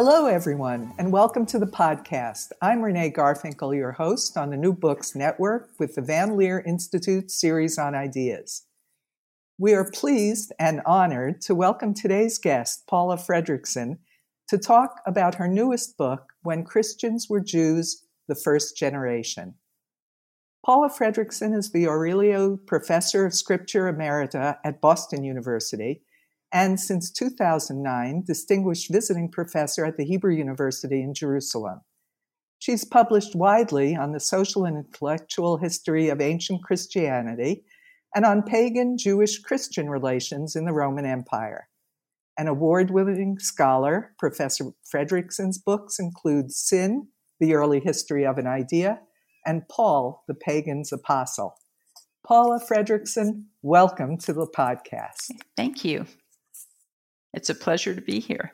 Hello, everyone, and welcome to the podcast. I'm Renee Garfinkel, your host on the New Books Network with the Van Leer Institute series on ideas. We are pleased and honored to welcome today's guest, Paula Fredriksen, to talk about her newest book, When Christians Were Jews, the First Generation. Paula Fredriksen is the Aurelio Professor of Scripture Emerita at Boston University and since 2009, Distinguished Visiting Professor at the Hebrew University in Jerusalem. She's published widely on the social and intellectual history of ancient Christianity and on pagan Jewish Christian relations in the Roman Empire. An award winning scholar, Professor Fredriksen's books include Sin, The Early History of an Idea, and Paul, the Pagan's Apostle. Paula Fredriksen, welcome to the podcast. Thank you. It's a pleasure to be here.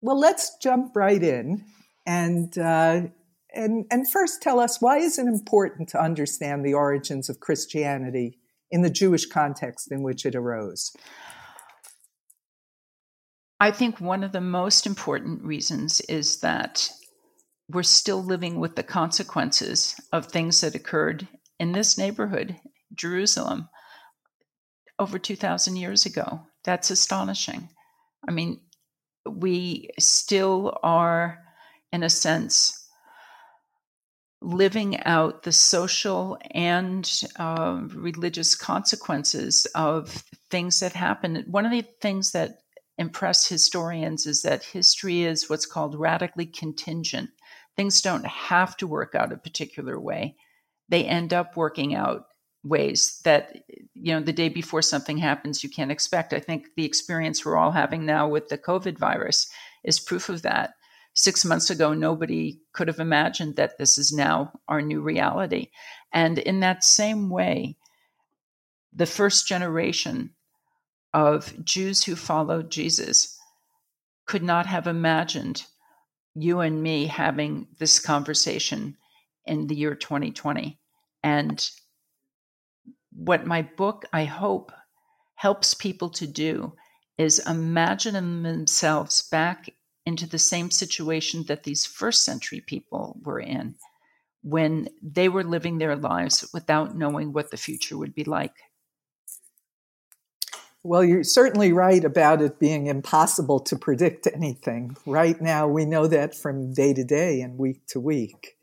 Well, let's jump right in and uh, and and first tell us why is it important to understand the origins of Christianity in the Jewish context in which it arose. I think one of the most important reasons is that we're still living with the consequences of things that occurred in this neighborhood, Jerusalem, over 2,000 years ago. That's astonishing. I mean, we still are, in a sense, living out the social and uh, religious consequences of things that happen. One of the things that impress historians is that history is what's called radically contingent. Things don't have to work out a particular way, they end up working out ways that you know the day before something happens you can't expect. I think the experience we're all having now with the covid virus is proof of that. Six months ago nobody could have imagined that this is now our new reality. And in that same way the first generation of jews who followed jesus could not have imagined you and me having this conversation in the year 2020 and what my book, I hope, helps people to do is imagine themselves back into the same situation that these first century people were in when they were living their lives without knowing what the future would be like. Well, you're certainly right about it being impossible to predict anything. Right now, we know that from day to day and week to week.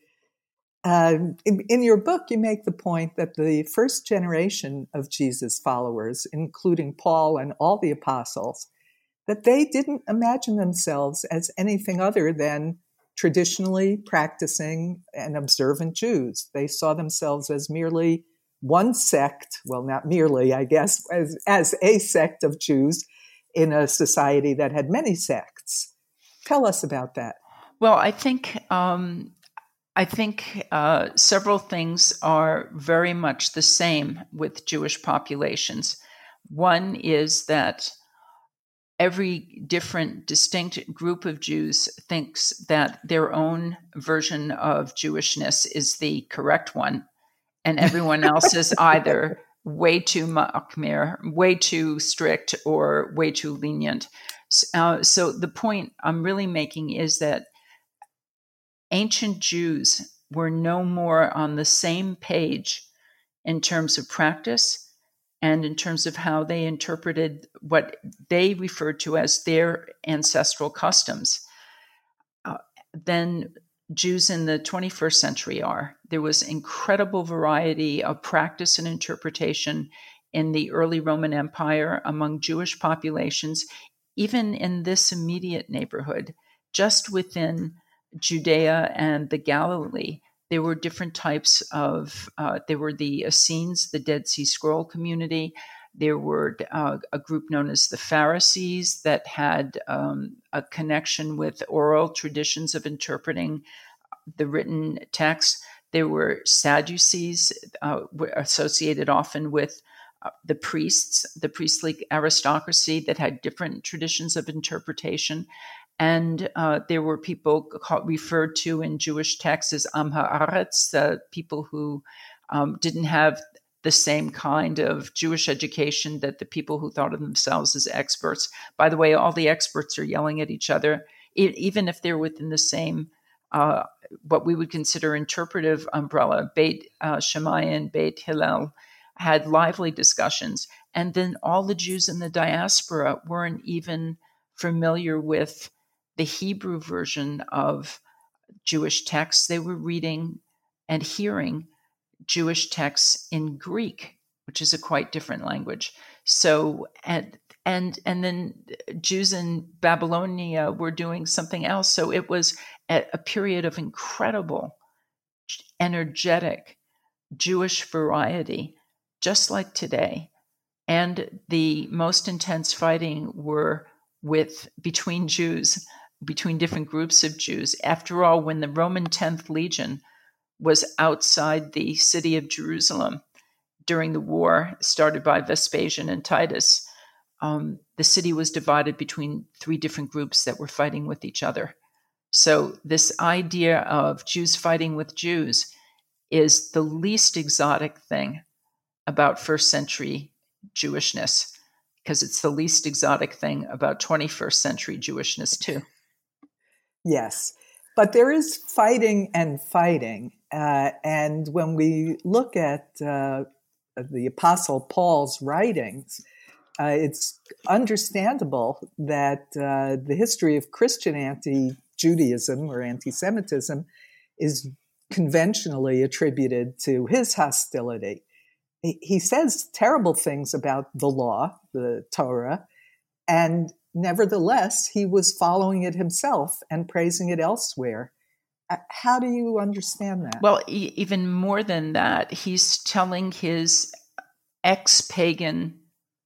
Uh, in, in, your book, you make the point that the first generation of Jesus followers, including Paul and all the apostles, that they didn't imagine themselves as anything other than traditionally practicing and observant Jews. They saw themselves as merely one sect, well, not merely, I guess, as, as a sect of Jews in a society that had many sects. Tell us about that. Well, I think um, I think uh, several things are very much the same with Jewish populations. One is that every different, distinct group of Jews thinks that their own version of Jewishness is the correct one, and everyone else is either way too machmir, way too strict, or way too lenient. Uh, so the point I'm really making is that ancient Jews were no more on the same page in terms of practice and in terms of how they interpreted what they referred to as their ancestral customs uh, than Jews in the 21st century are. There was incredible variety of practice and interpretation in the early Roman Empire among Jewish populations, even in this immediate neighborhood, just within Judea and the Galilee, there were different types of, uh, there were the Essenes, the Dead Sea Scroll community. There were uh, a group known as the Pharisees that had um, a connection with oral traditions of interpreting the written text. There were Sadducees uh, associated often with uh, the priests, the priestly aristocracy that had different traditions of interpretation. And uh, there were people called, referred to in Jewish texts as Am Haaretz, people who um, didn't have the same kind of Jewish education that the people who thought of themselves as experts. By the way, all the experts are yelling at each other, it, even if they're within the same, uh, what we would consider interpretive umbrella. Beit uh, Shammai and Beit Hillel had lively discussions. And then all the Jews in the diaspora weren't even familiar with the Hebrew version of Jewish texts. They were reading and hearing Jewish texts in Greek, which is a quite different language. So and and and then Jews in Babylonia were doing something else. So it was a, a period of incredible, energetic Jewish variety, just like today. And the most intense fighting were with between Jews, between different groups of Jews. After all, when the Roman 10th Legion was outside the city of Jerusalem during the war started by Vespasian and Titus. Um, the city was divided between three different groups that were fighting with each other. So, this idea of Jews fighting with Jews is the least exotic thing about first century Jewishness, because it's the least exotic thing about 21st century Jewishness, too. Yes. But there is fighting and fighting. Uh, and when we look at uh, the Apostle Paul's writings, uh, it's understandable that uh, the history of Christian anti Judaism or anti Semitism is conventionally attributed to his hostility. He says terrible things about the law, the Torah, and nevertheless, he was following it himself and praising it elsewhere. Uh, how do you understand that? Well, e- even more than that, he's telling his ex pagan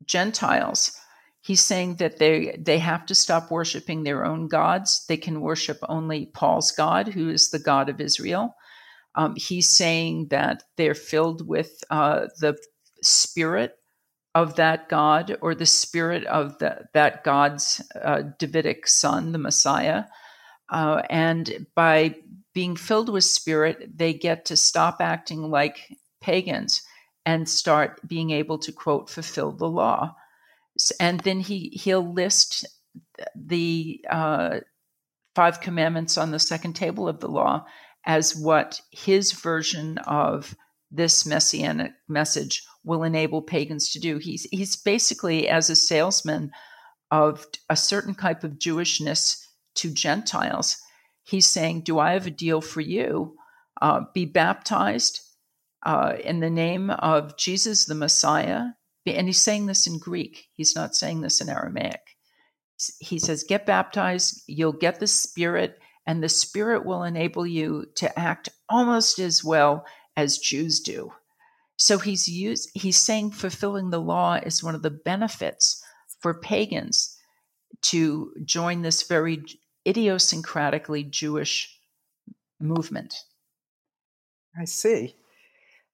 Gentiles, he's saying that they, they have to stop worshiping their own gods. They can worship only Paul's God, who is the God of Israel. Um, he's saying that they're filled with uh, the spirit of that God or the spirit of the, that God's uh, Davidic son, the Messiah. Uh, and by being filled with spirit, they get to stop acting like pagans and start being able to quote fulfill the law. And then he he'll list the uh, five commandments on the second table of the law as what his version of this messianic message will enable pagans to do. He's he's basically as a salesman of a certain type of Jewishness to Gentiles. He's saying, Do I have a deal for you? Uh, be baptized uh, in the name of Jesus the Messiah. And he's saying this in Greek, he's not saying this in Aramaic. He says, Get baptized, you'll get the Spirit, and the Spirit will enable you to act almost as well as Jews do. So he's used, he's saying fulfilling the law is one of the benefits for pagans to join this very idiosyncratically Jewish movement. I see.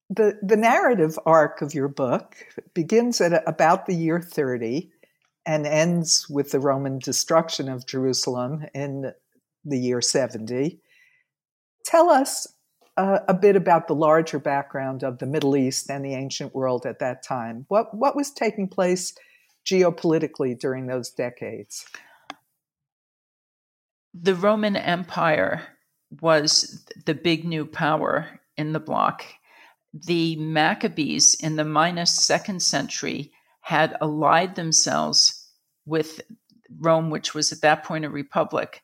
The, the narrative arc of your book begins at about the year 30 and ends with the Roman destruction of Jerusalem in the year 70. Tell us uh, a bit about the larger background of the Middle East and the ancient world at that time. What, what was taking place geopolitically during those decades? the Roman Empire was the big new power in the block. The Maccabees in the minus second century had allied themselves with Rome, which was at that point a republic,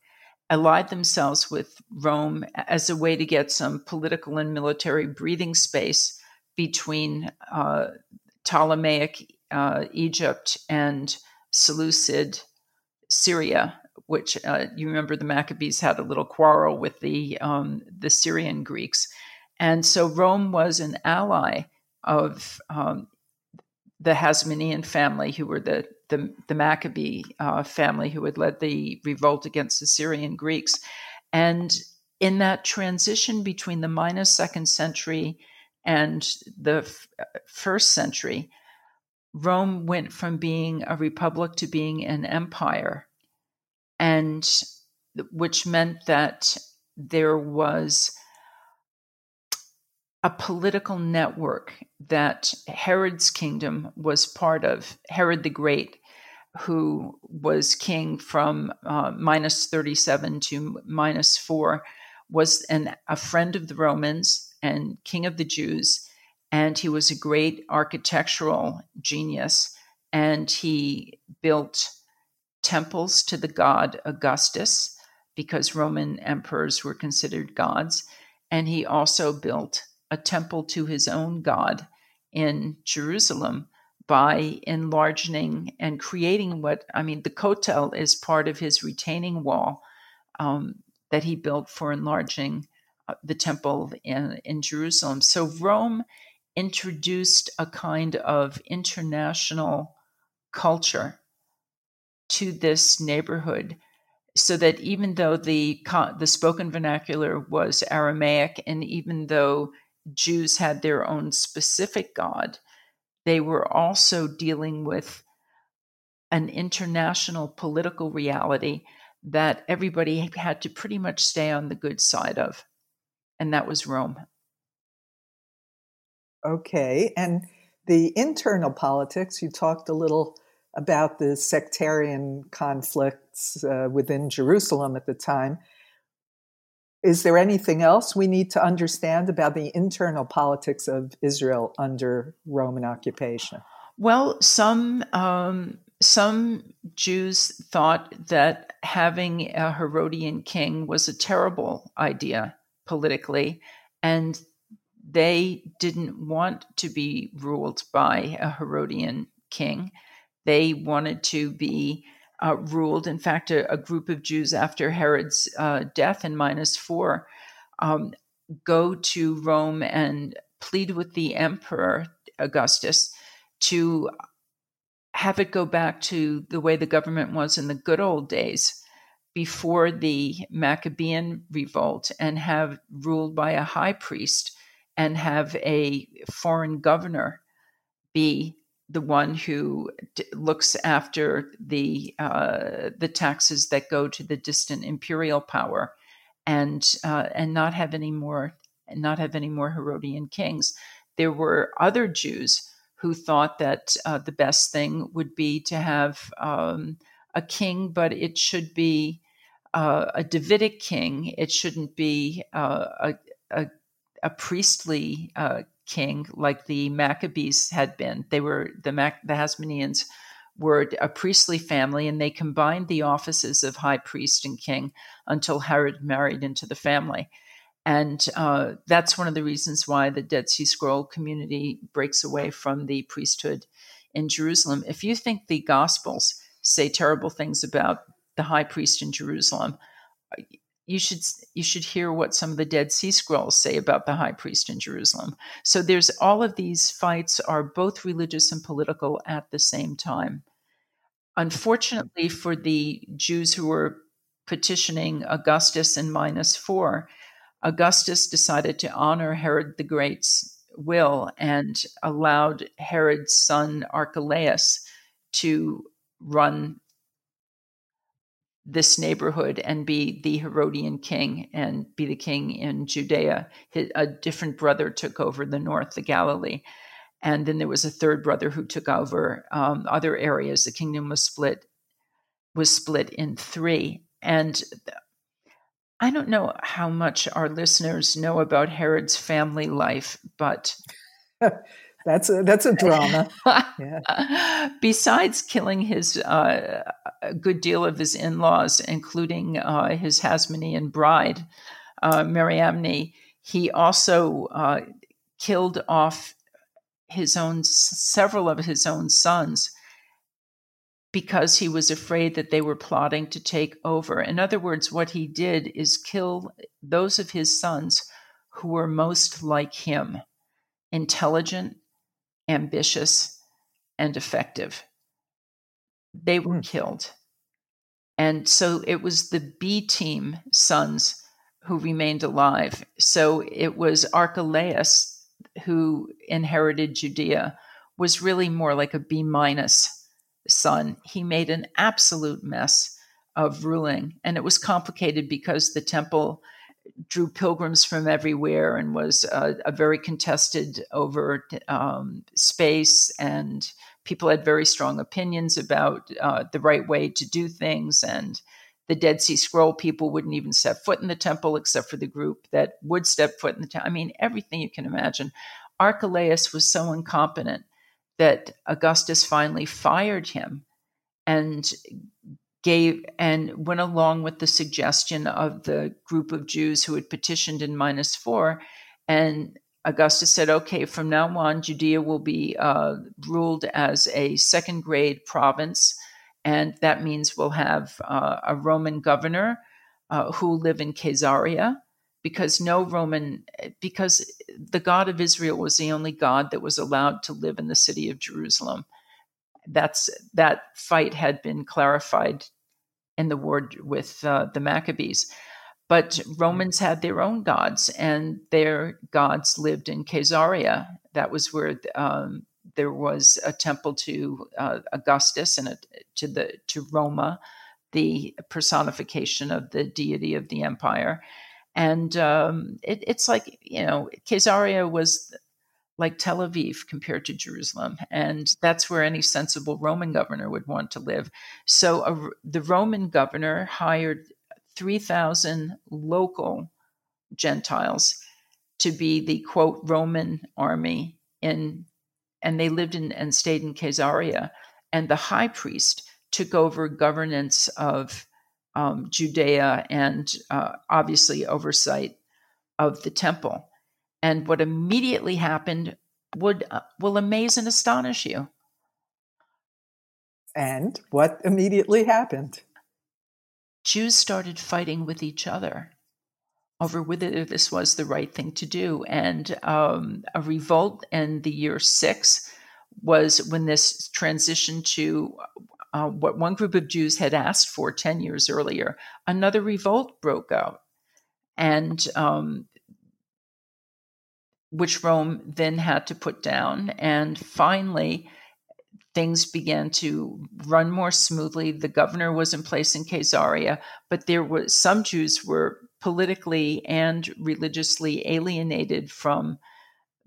allied themselves with Rome as a way to get some political and military breathing space between uh, Ptolemaic uh, Egypt and Seleucid Syria which uh, you remember the Maccabees had a little quarrel with the um, the Syrian Greeks, and so Rome was an ally of um, the Hasmonean family, who were the the, the Maccabee uh, family who had led the revolt against the Syrian Greeks, and in that transition between the minus second century and the f- first century, Rome went from being a republic to being an empire, and which meant that there was a political network that Herod's kingdom was part of. Herod the Great, who was king from uh, minus 37 to minus 4, was an, a friend of the Romans and king of the Jews. And he was a great architectural genius. And he built temples to the god Augustus because Roman emperors were considered gods. And he also built a temple to his own God in Jerusalem by enlarging and creating what I mean, the Kotel is part of his retaining wall um, that he built for enlarging uh, the temple in, in Jerusalem. So Rome introduced a kind of international culture to this neighborhood so that even though the the spoken vernacular was Aramaic and even though Jews had their own specific God, they were also dealing with an international political reality that everybody had to pretty much stay on the good side of, and that was Rome. Okay. And the internal politics, you talked a little about the sectarian conflicts uh, within Jerusalem at the time. Is there anything else we need to understand about the internal politics of Israel under Roman occupation? Well, some um, some Jews thought that having a Herodian king was a terrible idea politically, and they didn't want to be ruled by a Herodian king. They wanted to be uh, ruled. In fact, a, a, group of Jews after Herod's uh, death in minus four um, go to Rome and plead with the emperor Augustus to have it go back to the way the government was in the good old days before the Maccabean revolt and have ruled by a high priest and have a foreign governor be the one who d- looks after the uh, the taxes that go to the distant imperial power, and uh, and not have any more not have any more Herodian kings. There were other Jews who thought that uh, the best thing would be to have um, a king, but it should be uh, a Davidic king. It shouldn't be uh, a, a, a priestly uh, king like the Maccabees had been. They were the Mac- the Hasmoneans were a priestly family, and they combined the offices of high priest and king until Herod married into the family. And uh, that's one of the reasons why the Dead Sea Scroll community breaks away from the priesthood in Jerusalem. If you think the Gospels say terrible things about the high priest in Jerusalem, you should you should hear what some of the Dead Sea Scrolls say about the high priest in Jerusalem. So there's all of these fights are both religious and political at the same time. Unfortunately for the Jews who were petitioning Augustus in minus four, Augustus decided to honor Herod the Great's will and allowed Herod's son Archelaus to run this neighborhood and be the Herodian king and be the king in Judea. a different brother took over the north, the Galilee. And then there was a third brother who took over um, other areas. The kingdom was split was split in three. And I don't know how much our listeners know about Herod's family life, but That's a that's a drama. yeah. Besides killing his uh, a good deal of his in laws, including uh, his Hasmonean bride, uh, Mariamne, he also uh, killed off his own several of his own sons because he was afraid that they were plotting to take over. In other words, what he did is kill those of his sons who were most like him intelligent, ambitious, and effective. They were mm. killed. And so it was the B team sons who remained alive. So it was Archelaus who inherited Judea, was really more like a B minus son. He made an absolute mess of ruling. And it was complicated because the temple drew pilgrims from everywhere and was a, a very contested over um, space. And people had very strong opinions about uh, the right way to do things. And the dead sea scroll people wouldn't even step foot in the temple except for the group that would step foot in the temple i mean everything you can imagine. Archelaus was so incompetent that augustus finally fired him and gave and went along with the suggestion of the group of Jews who had petitioned in minus four. And Augustus said, okay, from now on, Judea will be uh, ruled as a second grade province. And that means we'll have uh, a Roman governor uh, who live in Caesarea because no Roman, because the God of Israel was the only God that was allowed to live in the city of Jerusalem. That's that fight had been clarified in the war with uh, the Maccabees. But. Romans had their own gods, and their gods lived in Caesarea. That was where um, there was a temple to uh, Augustus and a, to the to Roma, the personification of the deity of the empire. And um, it, it's like you know, Caesarea was like Tel Aviv compared to Jerusalem. And that's where any sensible Roman governor would want to live. So a, the Roman governor hired 3,000 local Gentiles to be the quote Roman army in, and they lived in and stayed in Caesarea. And the high priest took over governance of um, Judea and uh, obviously oversight of the temple and what immediately happened would uh, will amaze and astonish you. And what immediately happened? Jews started fighting with each other over whether this was the right thing to do. And um, a revolt in the year six was when this transition to uh, what one group of Jews had asked for 10 years earlier. Another revolt broke out. And um, which Rome then had to put down. And finally, things began to run more smoothly. The governor was in place in Caesarea, but there were some Jews were politically and religiously alienated from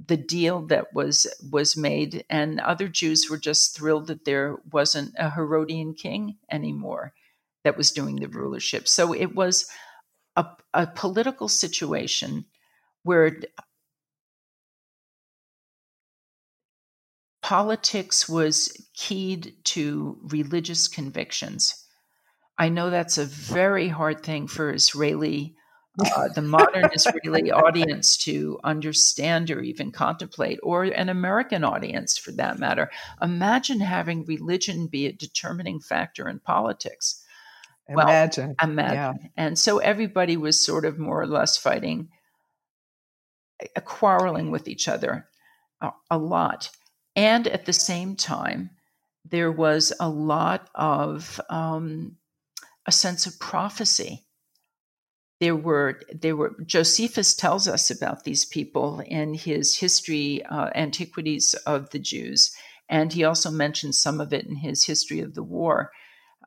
the deal that was was made, and other Jews were just thrilled that there wasn't a Herodian king anymore that was doing the rulership. So it was a, a political situation where politics was keyed to religious convictions. I know that's a very hard thing for Israeli, uh, the modern Israeli audience to understand or even contemplate, or an American audience for that matter. Imagine having religion be a determining factor in politics. Imagine. Well, imagine. Yeah. And so everybody was sort of more or less fighting, uh, quarreling with each other a, a lot. And at the same time, there was a lot of um, a sense of prophecy. There were there were Josephus tells us about these people in his history uh, antiquities of the Jews, and he also mentions some of it in his history of the war,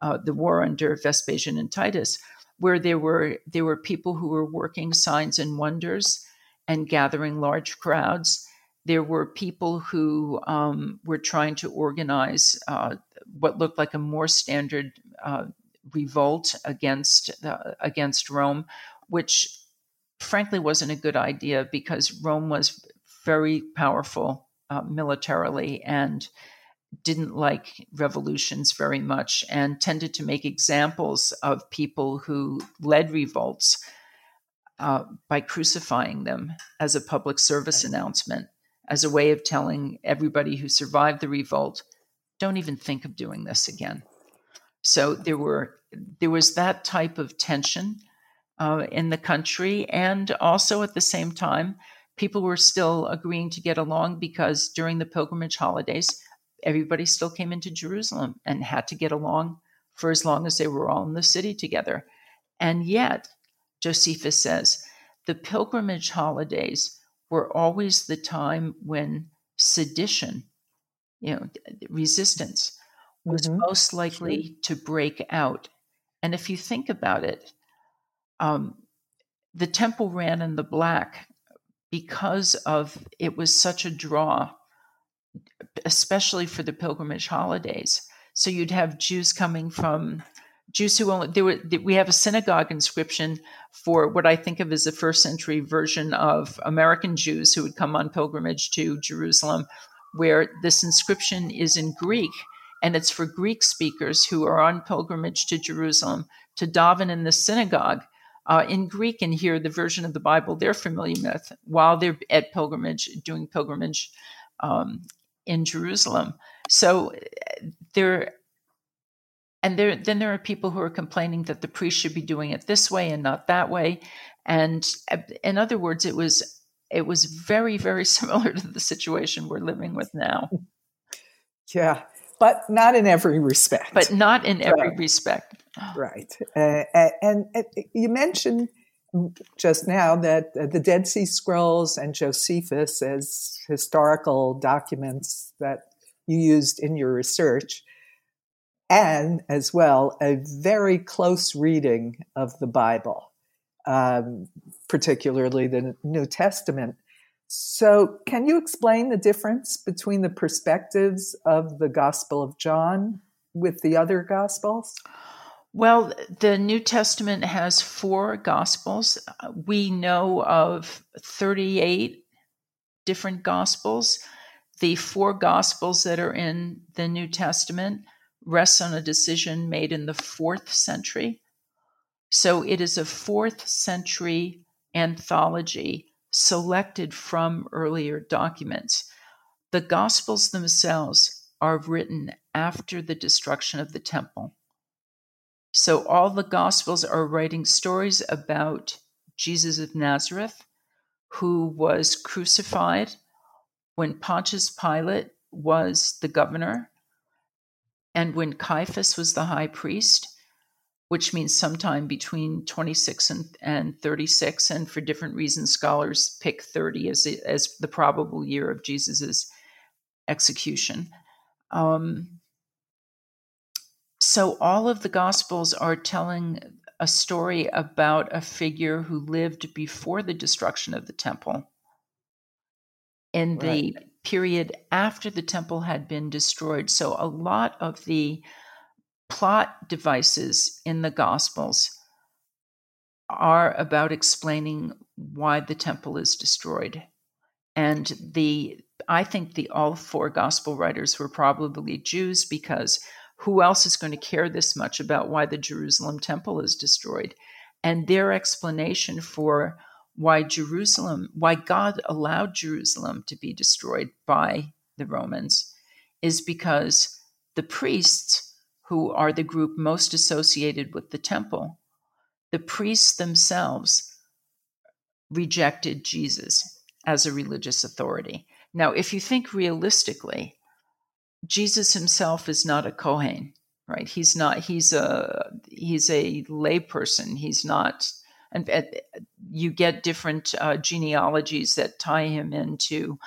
uh, the war under Vespasian and Titus, where there were there were people who were working signs and wonders and gathering large crowds there were people who um, were trying to organize uh, what looked like a more standard uh, revolt against uh, against Rome, which frankly wasn't a good idea because Rome was very powerful uh, militarily and didn't like revolutions very much and tended to make examples of people who led revolts uh, by crucifying them as a public service announcement as a way of telling everybody who survived the revolt, don't even think of doing this again. So there were there was that type of tension uh, in the country, and also at the same time, people were still agreeing to get along because during the pilgrimage holidays, everybody still came into Jerusalem and had to get along for as long as they were all in the city together. And yet, Josephus says, the pilgrimage holidays were always the time when sedition, you know, resistance was mm-hmm. most likely sure. to break out. And if you think about it, um, the temple ran in the black because of it was such a draw, especially for the pilgrimage holidays. So you'd have Jews coming from Jews who only there were we have a synagogue inscription for what I think of as a first century version of American Jews who would come on pilgrimage to Jerusalem, where this inscription is in Greek and it's for Greek speakers who are on pilgrimage to Jerusalem to daven in the synagogue uh, in Greek and hear the version of the Bible they're familiar with while they're at pilgrimage, doing pilgrimage um, in Jerusalem. So there, and there, then there are people who are complaining that the priest should be doing it this way and not that way. And uh, in other words, it was it was very very similar to the situation we're living with now. Yeah, but not in every respect. But not in every right. respect. Right. Uh, and, and, you mentioned just now that uh, the Dead Sea Scrolls and Josephus as historical documents that you used in your research, and as well a very close reading of the Bible, um, particularly the New Testament. So, can you explain the difference between the perspectives of the Gospel of John with the other Gospels? Well, the New Testament has four Gospels. We know of 38 different Gospels. The four Gospels that are in the New Testament rest on a decision made in the fourth century. So it is a fourth century anthology selected from earlier documents. The Gospels themselves are written after the destruction of the temple. So all the Gospels are writing stories about Jesus of Nazareth, who was crucified when Pontius Pilate was the governor and when Caiaphas was the high priest which means sometime between 26 and, and 36. And for different reasons, scholars pick 30 as, as the probable year of Jesus's execution. Um, so all of the Gospels are telling a story about a figure who lived before the destruction of the temple. In the right. Period after the temple had been destroyed. So a lot of the plot devices in the Gospels are about explaining why the temple is destroyed. And the I think the all four gospel writers were probably Jews because who else is going to care this much about why the Jerusalem temple is destroyed? And their explanation for why Jerusalem, why God allowed Jerusalem to be destroyed by the Romans is because the priests who are the group most associated with the temple, the priests themselves rejected Jesus as a religious authority. Now, if you think realistically, Jesus himself is not a Kohen, right? He's not. He's a he's a layperson. He's not. And you get different uh, genealogies that tie him into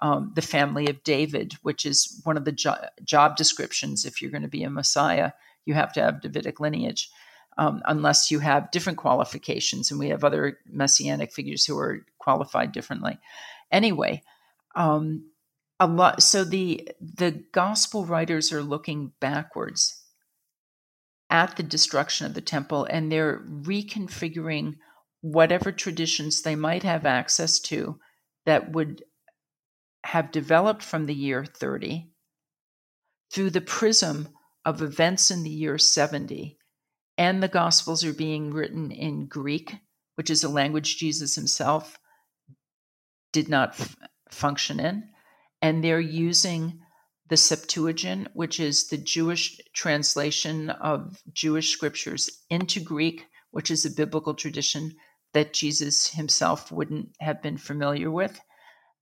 um, the family of David, which is one of the jo- job descriptions. If you're going to be a Messiah, you have to have Davidic lineage, um, unless you have different qualifications. And we have other messianic figures who are qualified differently. Anyway, um, a lot. So the the gospel writers are looking backwards at the destruction of the temple, and they're reconfiguring whatever traditions they might have access to that would have developed from the year 30 through the prism of events in the year 70. And the Gospels are being written in Greek, which is a language Jesus himself did not f- function in. And they're using the Septuagint, which is the Jewish translation of Jewish scriptures into Greek, which is a biblical tradition that Jesus himself wouldn't have been familiar with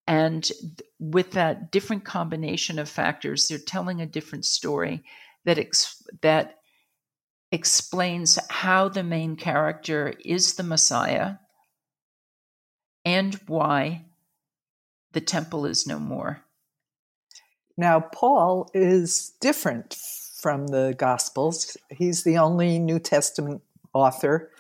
And with that different combination of factors, they're telling a different story that ex- that explains how the main character is the Messiah and why the temple is no more. Now, Paul is different from the Gospels. He's the only New Testament author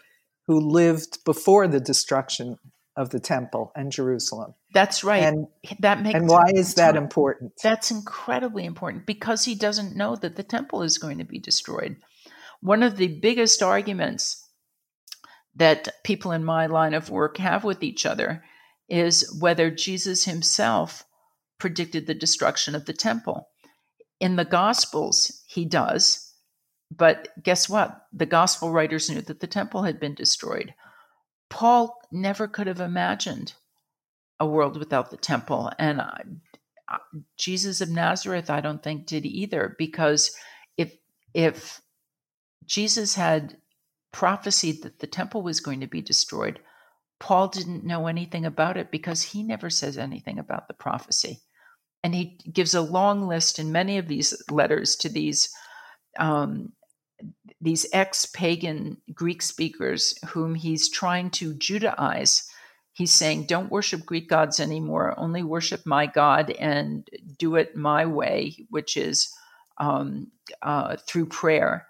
who lived before the destruction of the temple and Jerusalem. That's right. And that makes And why is that important? That's incredibly important because he doesn't know that the temple is going to be destroyed. One of the biggest arguments that people in my line of work have with each other is whether Jesus himself predicted the destruction of the temple. In the Gospels, he does, but guess what? The Gospel writers knew that the temple had been destroyed. Paul never could have imagined a world without the temple. And Jesus of Nazareth, I don't think did either, because if if Jesus had prophesied that the temple was going to be destroyed, Paul didn't know anything about it because he never says anything about the prophecy. And he gives a long list in many of these letters to these um, these ex-pagan Greek speakers whom he's trying to Judaize. He's saying, "Don't worship Greek gods anymore. Only worship my God and do it my way, which is um, uh, through prayer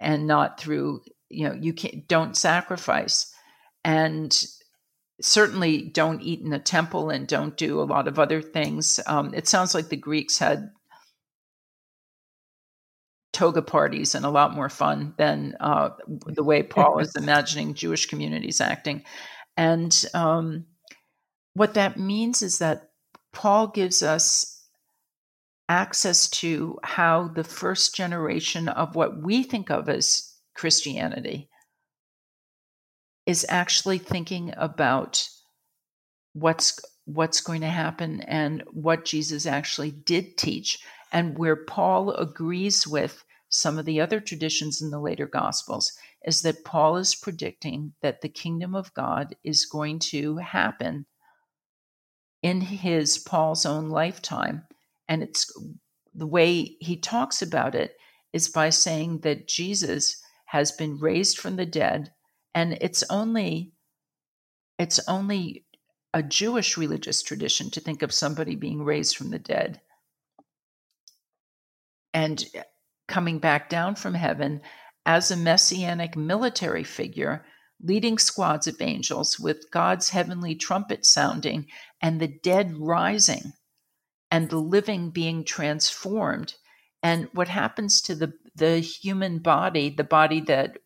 and not through you know you can't don't sacrifice and certainly don't eat in a temple and don't do a lot of other things. Um, it sounds like the Greeks had toga parties and a lot more fun than uh, the way Paul is imagining Jewish communities acting. And um, what that means is that Paul gives us access to how the first generation of what we think of as Christianity is actually thinking about what's what's going to happen and what Jesus actually did teach and where Paul agrees with some of the other traditions in the later Gospels is that Paul is predicting that the kingdom of God is going to happen in his, Paul's own lifetime. And it's the way he talks about it is by saying that Jesus has been raised from the dead, and it's only it's only a Jewish religious tradition to think of somebody being raised from the dead. And coming back down from heaven as a messianic military figure, leading squads of angels with God's heavenly trumpet sounding and the dead rising and the living being transformed. And what happens to the, the human body, the body that,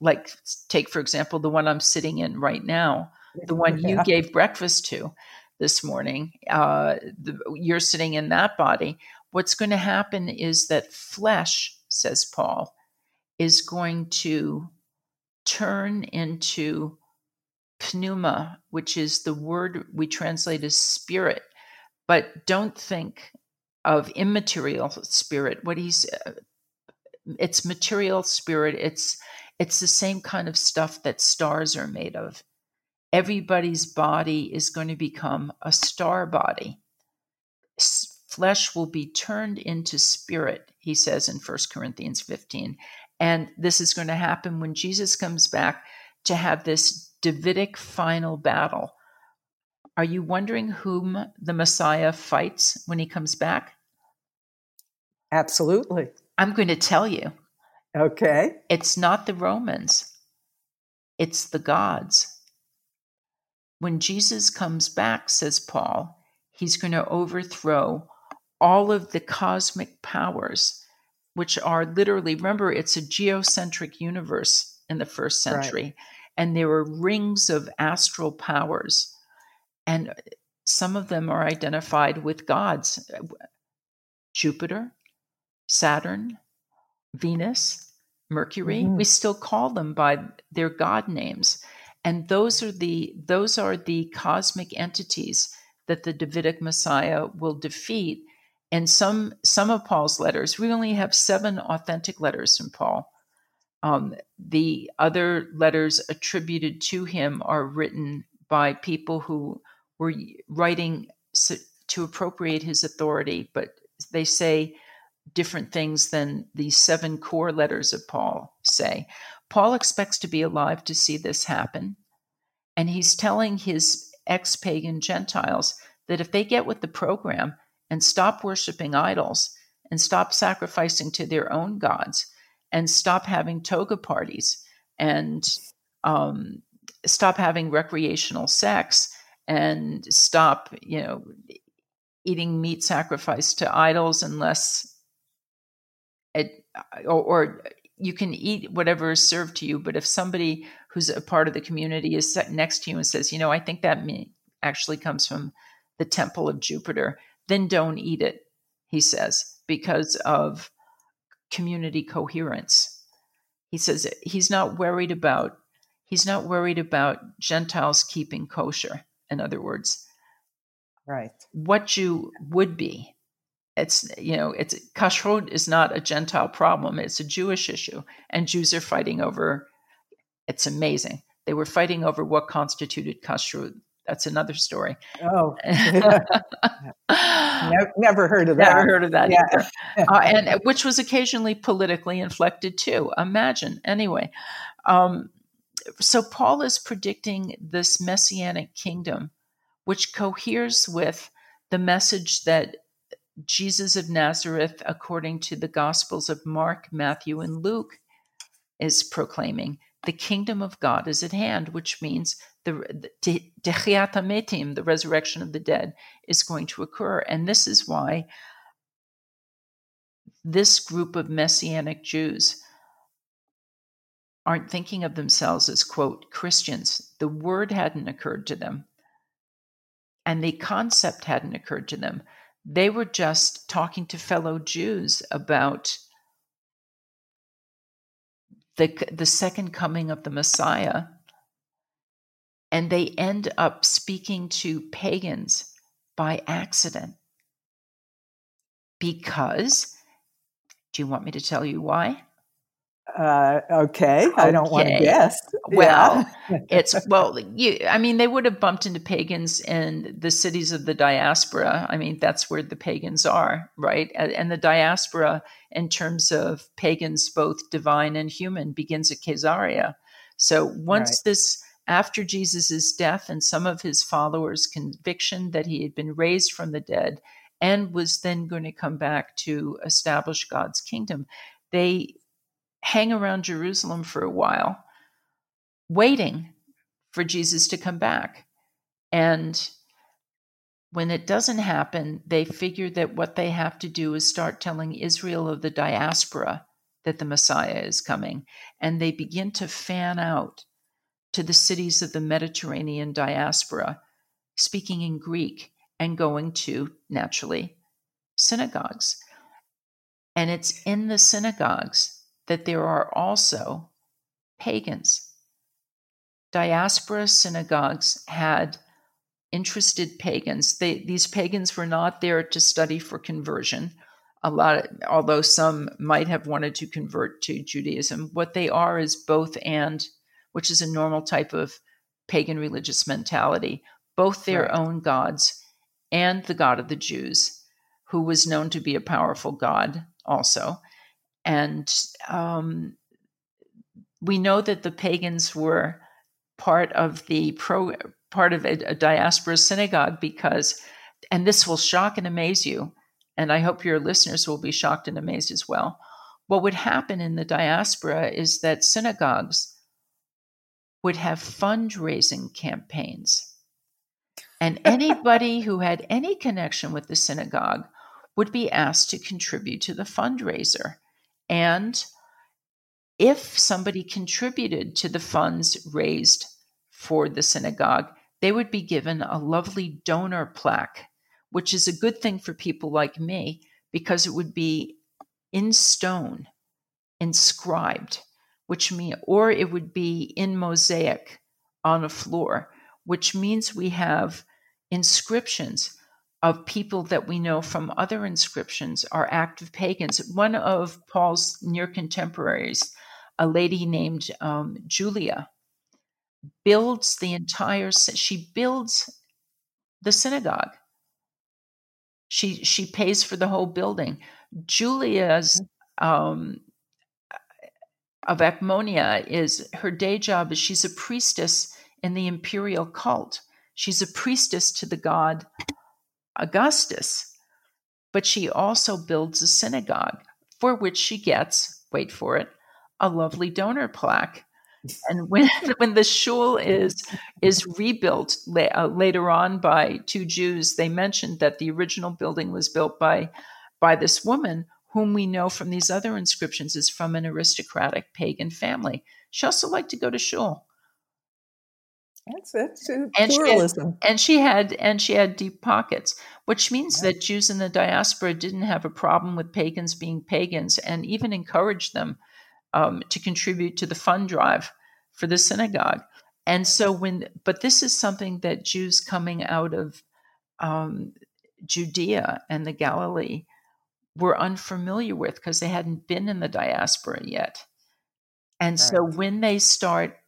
like, take for example, the one I'm sitting in right now, the one you gave breakfast to this morning, uh, the, you're sitting in that body what's going to happen is that flesh, says Paul, is going to turn into pneuma, which is the word we translate as spirit. But don't think of immaterial spirit. What he's uh, it's material spirit. It's it's the same kind of stuff that stars are made of. Everybody's body is going to become a star body flesh will be turned into spirit, he says in 1 Corinthians 15. And this is going to happen when Jesus comes back to have this Davidic final battle. Are you wondering whom the Messiah fights when he comes back? Absolutely. I'm going to tell you. Okay. It's not the Romans, it's the gods. When Jesus comes back, says Paul, he's going to overthrow all of the cosmic powers, which are literally, remember, it's a geocentric universe in the first century, right. and there are rings of astral powers. And some of them are identified with gods Jupiter, Saturn, Venus, Mercury. Mm-hmm. We still call them by their god names. And those are the those are the cosmic entities that the Davidic Messiah will defeat and some some of Paul's letters, we only have seven authentic letters from Paul. Um, the other letters attributed to him are written by people who were writing to appropriate his authority, but they say different things than the seven core letters of Paul say. Paul expects to be alive to see this happen. And he's telling his ex pagan Gentiles that if they get with the program and stop worshiping idols and stop sacrificing to their own gods and stop having toga parties and um, stop having recreational sex and stop, you know, eating meat sacrificed to idols unless Uh, or, or you can eat whatever is served to you, but if somebody who's a part of the community is next to you and says, you know, I think that meat actually comes from the temple of Jupiter, then don't eat it, he says, because of community coherence. He says he's not worried about he's not worried about Gentiles keeping kosher. In other words, right? What you would be it's you know it's kashrut is not a gentile problem it's a jewish issue and jews are fighting over it's amazing. They were fighting over what constituted kashrut that's another story. Oh. Never, heard of that. Never heard of that yeah. uh, and which was occasionally politically inflected too imagine. Anyway um, so paul is predicting this messianic kingdom which coheres with the message that Jesus of Nazareth, according to the Gospels of Mark, Matthew, and Luke, is proclaiming the kingdom of God is at hand, which means the metim, the resurrection of the dead, is going to occur. And this is why this group of Messianic Jews aren't thinking of themselves as, quote, Christians. The word hadn't occurred to them, and the concept hadn't occurred to them. They were just talking to fellow Jews about the, the second coming of the Messiah. And they end up speaking to pagans by accident. Because, do you want me to tell you why? Uh, okay. okay. I don't want to guess. Well, yeah. it's well, you. I mean, they would have bumped into pagans in the cities of the diaspora. I mean, that's where the pagans are, right? And the diaspora, in terms of pagans, both divine and human, begins at Caesarea. So once right. this, after Jesus' death and some of his followers' conviction that he had been raised from the dead and was then going to come back to establish God's kingdom, they hang around Jerusalem for a while, waiting for Jesus to come back. And when it doesn't happen, they figure that what they have to do is start telling Israel of the diaspora that the Messiah is coming. And they begin to fan out to the cities of the Mediterranean diaspora, speaking in Greek and going to, naturally, synagogues. And it's in the synagogues that there are also pagans. Diaspora synagogues had interested pagans. They, these pagans were not there to study for conversion. A lot, of, although some might have wanted to convert to Judaism, what they are is both and, which is a normal type of pagan religious mentality, both their right. own gods and the God of the Jews, who was known to be a powerful God also and um, we know that the pagans were part of the pro part of a, a diaspora synagogue because and this will shock and amaze you and i hope your listeners will be shocked and amazed as well. What would happen in the diaspora is that synagogues would have fundraising campaigns. And anybody who had any connection with the synagogue would be asked to contribute to the fundraiser and if somebody contributed to the funds raised for the synagogue, they would be given a lovely donor plaque, which is a good thing for people like me because it would be in stone, inscribed, which mean or it would be in mosaic on a floor, which means we have inscriptions of people that we know from other inscriptions are active pagans. One of Paul's near contemporaries, a lady named um, Julia, builds the entire, she builds the synagogue. She she pays for the whole building. Julia's um, of Acmonia is her day job is she's a priestess in the imperial cult. She's a priestess to the god Augustus, but she also builds a synagogue for which she gets, wait for it, a lovely donor plaque. And when when the shul is is rebuilt la- uh, later on by two Jews, they mentioned that the original building was built by by this woman whom we know from these other inscriptions is from an aristocratic pagan family. She also liked to go to shul. That's that's and pluralism. She had, and she had and she had deep pockets, which means yeah. that Jews in the diaspora didn't have a problem with pagans being pagans, and even encouraged them um, to contribute to the fund drive for the synagogue. And so when, but this is something that Jews coming out of um, Judea and the Galilee were unfamiliar with because they hadn't been in the diaspora yet. And right. so when they start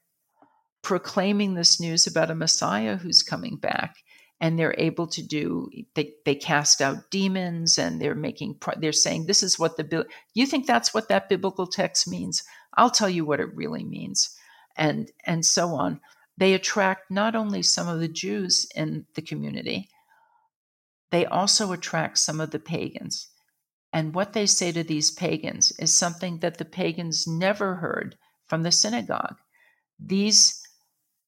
proclaiming this news about a Messiah who's coming back, and they're able to do they, they cast out demons and they're making they're saying this is what the you think that's what that biblical text means? I'll tell you what it really means. And and so on. They attract not only some of the jews in the community they also attract some of the pagans. And what they say to these pagans is something that the pagans never heard from the synagogue. These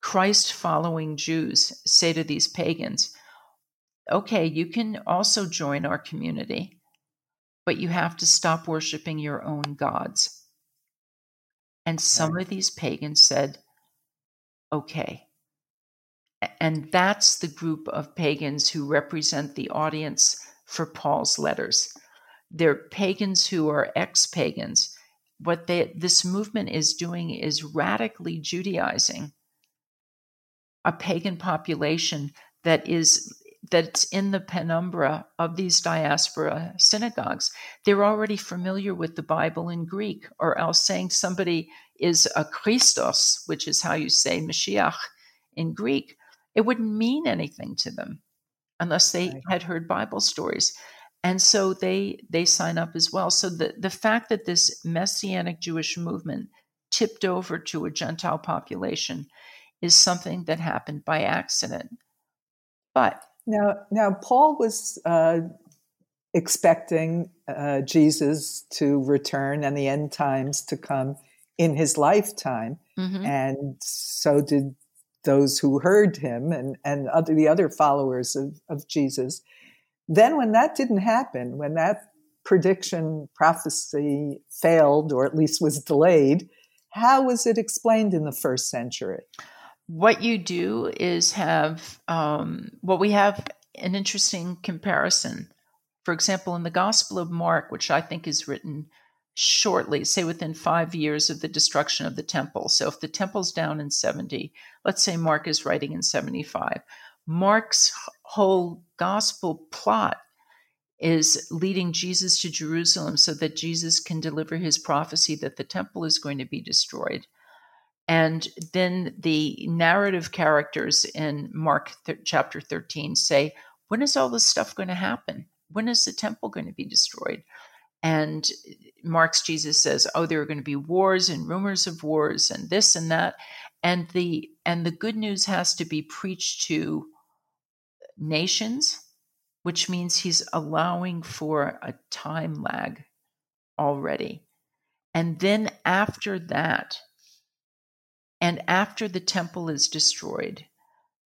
Christ following Jews say to these pagans, okay, you can also join our community, but you have to stop worshiping your own gods. And some right. of these pagans said, okay. And that's the group of pagans who represent the audience for Paul's letters. They're pagans who are ex pagans. What they, this movement is doing is radically Judaizing a pagan population that is that's in the penumbra of these diaspora synagogues. They're already familiar with the Bible in Greek, or else saying somebody is a Christos, which is how you say Mashiach in Greek, it wouldn't mean anything to them unless they right. had heard Bible stories. And so they they sign up as well. So the, the fact that this messianic Jewish movement tipped over to a Gentile population is something that happened by accident. But now, now Paul was uh, expecting uh, Jesus to return and the end times to come in his lifetime, mm-hmm. and so did those who heard him and and other, the other followers of, of Jesus. Then, when that didn't happen, when that prediction prophecy failed or at least was delayed, how was it explained in the first century? What you do is have um, well we have an interesting comparison. For example in the gospel of mark which i think is written shortly say within five years of the destruction of the temple. So if the temple's down in 70 let's say mark is writing in 75 mark's whole gospel plot is leading jesus to jerusalem so that jesus can deliver his prophecy that the temple is going to be destroyed and then the narrative characters in Mark th- chapter 13 say, When is all this stuff going to happen? When is the temple going to be destroyed? And Mark's Jesus says, Oh, there are going to be wars and rumors of wars and this and that. And the and the good news has to be preached to nations, which means he's allowing for a time lag already. And then after that, and after the temple is destroyed,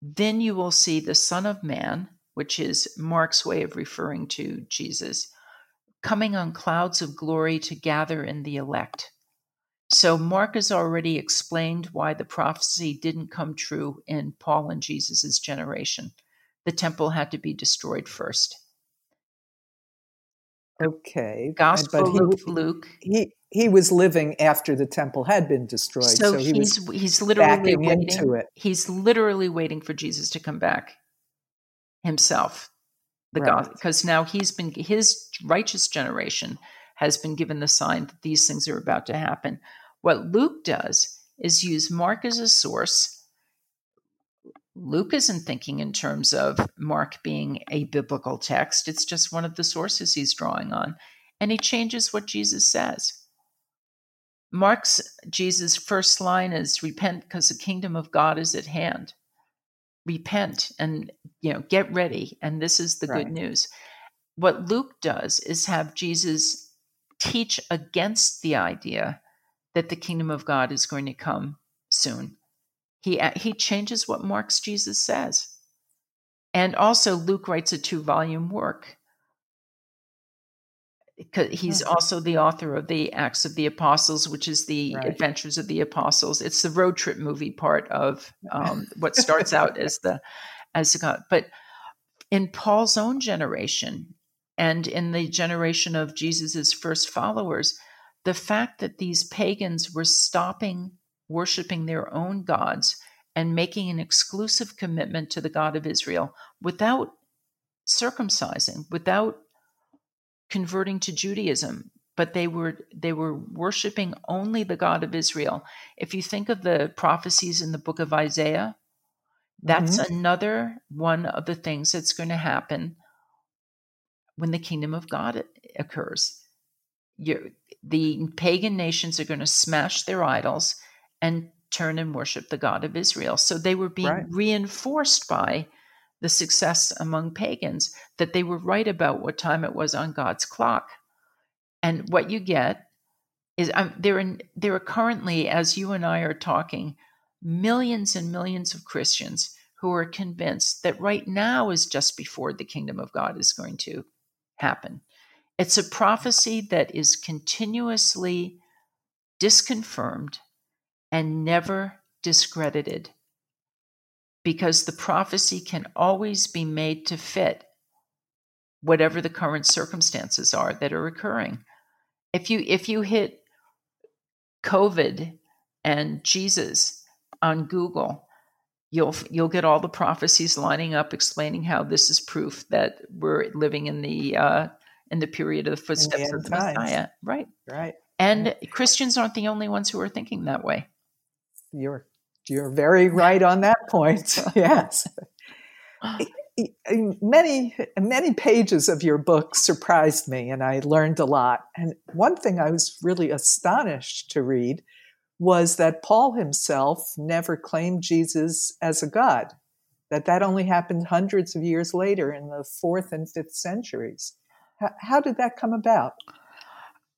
then you will see the Son of Man, which is Mark's way of referring to Jesus, coming on clouds of glory to gather in the elect. So Mark has already explained why the prophecy didn't come true in Paul and Jesus' generation. The temple had to be destroyed first. Okay. Gospel but he, Luke, Luke. He he was living after the temple had been destroyed. So, so he he's he's literally waiting. Into it. He's literally waiting for Jesus to come back himself. The right. God, because now he's been his righteous generation has been given the sign that these things are about to happen. What Luke does is use Mark as a source, Luke isn't thinking in terms of Mark being a biblical text. It's just one of the sources he's drawing on. And he changes what Jesus says. Mark's Jesus' first line is repent because the kingdom of God is at hand. Repent and you know get ready. And this is the right. good news. What Luke does is have Jesus teach against the idea that the kingdom of God is going to come soon. He uh, he changes what Mark's Jesus says. And also Luke writes a two-volume work. He's also the author of the Acts of the Apostles, which is the right. Adventures of the Apostles. It's the road trip movie part of um, what starts out as the as the God. But in Paul's own generation, and in the generation of Jesus's first followers, the fact that these pagans were stopping worshiping their own gods and making an exclusive commitment to the God of Israel without circumcising, without converting to Judaism, but they were they were worshiping only the God of Israel. If you think of the prophecies in the book of Isaiah, that's mm-hmm. another one of the things that's going to happen when the kingdom of God occurs. You're, the pagan nations are going to smash their idols and turn and worship the God of Israel. So they were being right. reinforced by the success among pagans that they were right about what time it was on God's clock. And what you get is um, there, in, there are currently, as you and I are talking, millions and millions of Christians who are convinced that right now is just before the kingdom of God is going to happen. It's a prophecy that is continuously disconfirmed and never discredited because the prophecy can always be made to fit whatever the current circumstances are that are occurring. If you if you hit COVID and Jesus on Google, you'll you'll get all the prophecies lining up explaining how this is proof that we're living in the uh, in the period of the footsteps the of the times. Messiah. Right. Right. And right. Christians aren't the only ones who are thinking that way. You're you're very right on that point. yes. many many pages of your book surprised me and I learned a lot. And one thing I was really astonished to read was that Paul himself never claimed Jesus as a god. That that only happened hundreds of years later in the 4th and 5th centuries. How, how did that come about?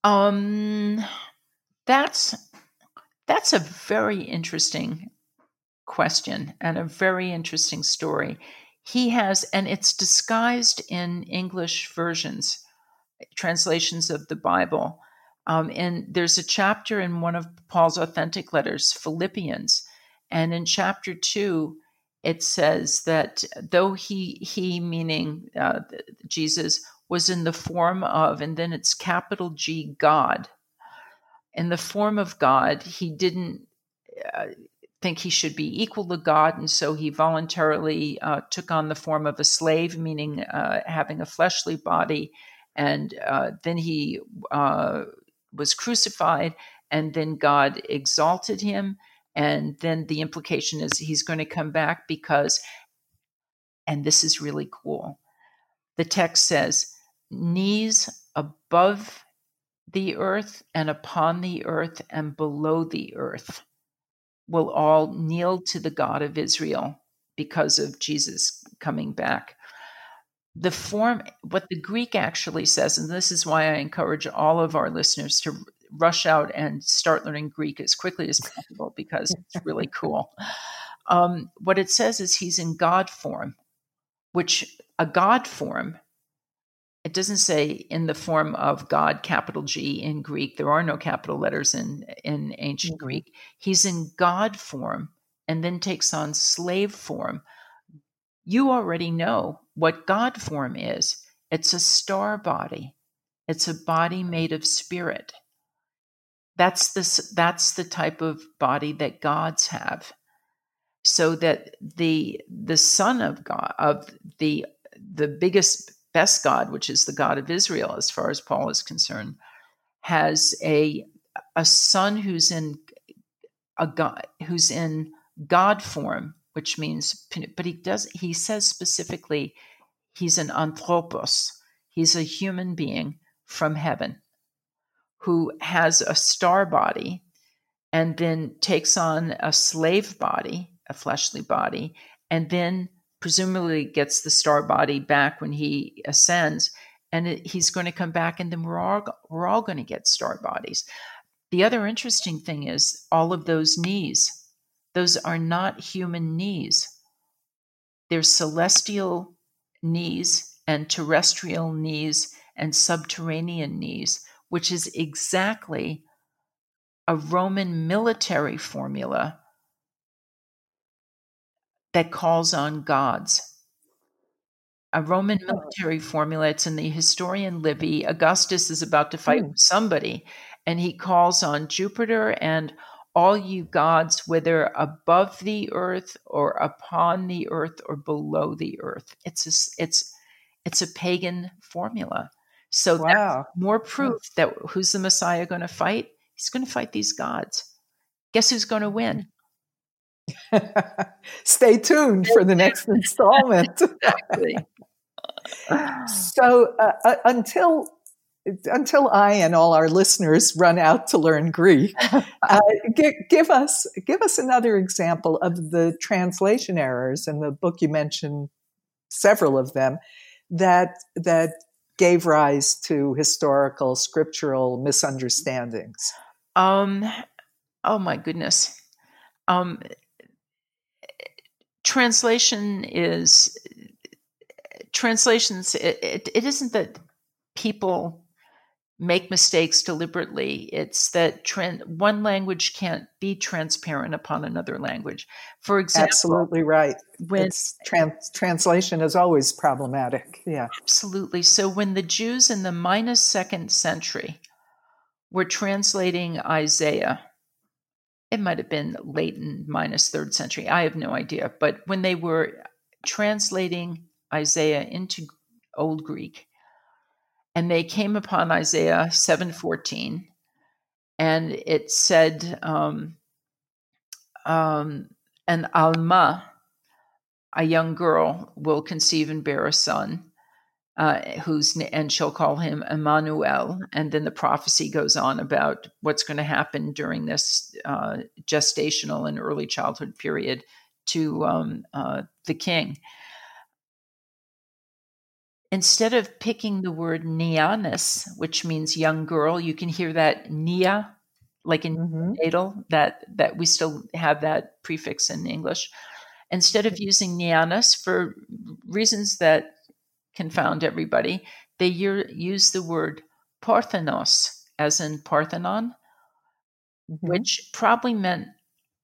Um that's that's a very interesting question and a very interesting story. He has, and it's disguised in English versions, translations of the Bible. Um, and there's a chapter in one of Paul's authentic letters, Philippians, and in chapter two, it says that though he he meaning uh, Jesus was in the form of, and then it's capital G God, in the form of God, he didn't uh, think he should be equal to God, and so he voluntarily uh, took on the form of a slave, meaning uh, having a fleshly body, and uh, then he uh, was crucified, and then God exalted him, and then the implication is he's going to come back because, and this is really cool. The text says, knees above the earth and upon the earth and below the earth will all kneel to the God of Israel because of Jesus coming back. The form, what the Greek actually says, and this is why I encourage all of our listeners to rush out and start learning Greek as quickly as possible because it's really cool. Um, what it says is he's in God form, which a God form it doesn't say in the form of God, capital G in Greek. There are no capital letters in, in ancient mm-hmm. Greek. He's in God form and then takes on slave form. You already know what God form is it's a star body, it's a body made of spirit. That's the, that's the type of body that gods have. So that the the son of God of the the biggest best God, which is the God of Israel, as far as Paul is concerned, has a a son who's in a God who's in God form which means, but he does, he says specifically, he's an anthropos. He's a human being from heaven who has a star body and then takes on a slave body, a fleshly body, and then presumably gets the star body back when he ascends and it, he's going to come back and then we're all we're all going to get star bodies. The other interesting thing is all of those knees. Those are not human knees. They're celestial knees and terrestrial knees and subterranean knees which is exactly a roman military formula that calls on gods. A Roman oh. military formula, it's in the historian Livy. Augustus is about to fight mm. somebody, and he calls on Jupiter and all you gods, whether above the earth or upon the earth or below the earth. It's a, it's it's a pagan formula. So wow. more proof that who's the Messiah going to fight? He's going to fight these gods. Guess who's going to win? Stay tuned for the next installment. exactly. so uh, uh, until until I and all our listeners run out to learn Greek, uh, give, give, us give us another example of the translation errors in the book. You mentioned several of them that that gave rise to historical scriptural misunderstandings. Um, oh my goodness. Um, translation is translations it, it, it isn't that people make mistakes deliberately. It's that one language can't be transparent upon another language. For example absolutely right. when trans- translation is always problematic yeah. Absolutely. So when the jews in the minus second century were translating isaiah it might have been late in minus third century. I have no idea. But when they were translating Isaiah into Old Greek, and they came upon Isaiah 7:14, and it said, um, um, "An alma, a young girl, will conceive and bear a son." Uh, who's and she'll call him Emmanuel. And then the prophecy goes on about what's going to happen during this uh, gestational and early childhood period to um, uh, the king. Instead of picking the word neanis, which means young girl, you can hear that nia, like in mm-hmm. natal, that that we still have that prefix in English. Instead of using neanis for reasons that confound everybody, they use the word Parthenos, as in Parthenon, mm-hmm. which probably meant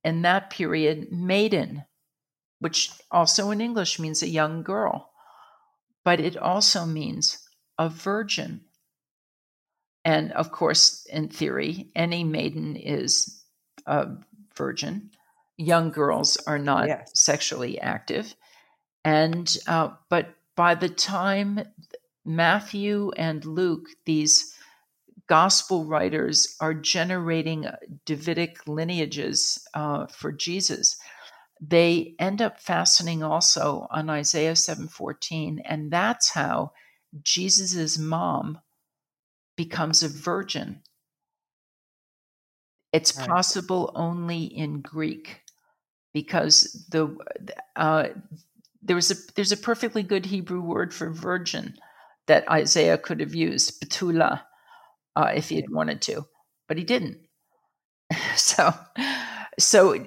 in that period maiden, which also in English means a young girl, but it also means a virgin. And of course, in theory, any maiden is a virgin. Young girls are not yes. sexually active. And, uh, but by the time Matthew and Luke, these gospel writers, are generating Davidic lineages uh, for Jesus, they end up fastening also on Isaiah 7:14, and that's how Jesus's mom becomes a virgin. It's right. possible only in Greek because the uh, there was a there's a perfectly good Hebrew word for virgin that Isaiah could have used, betula, uh, if he had wanted to, but he didn't. so, so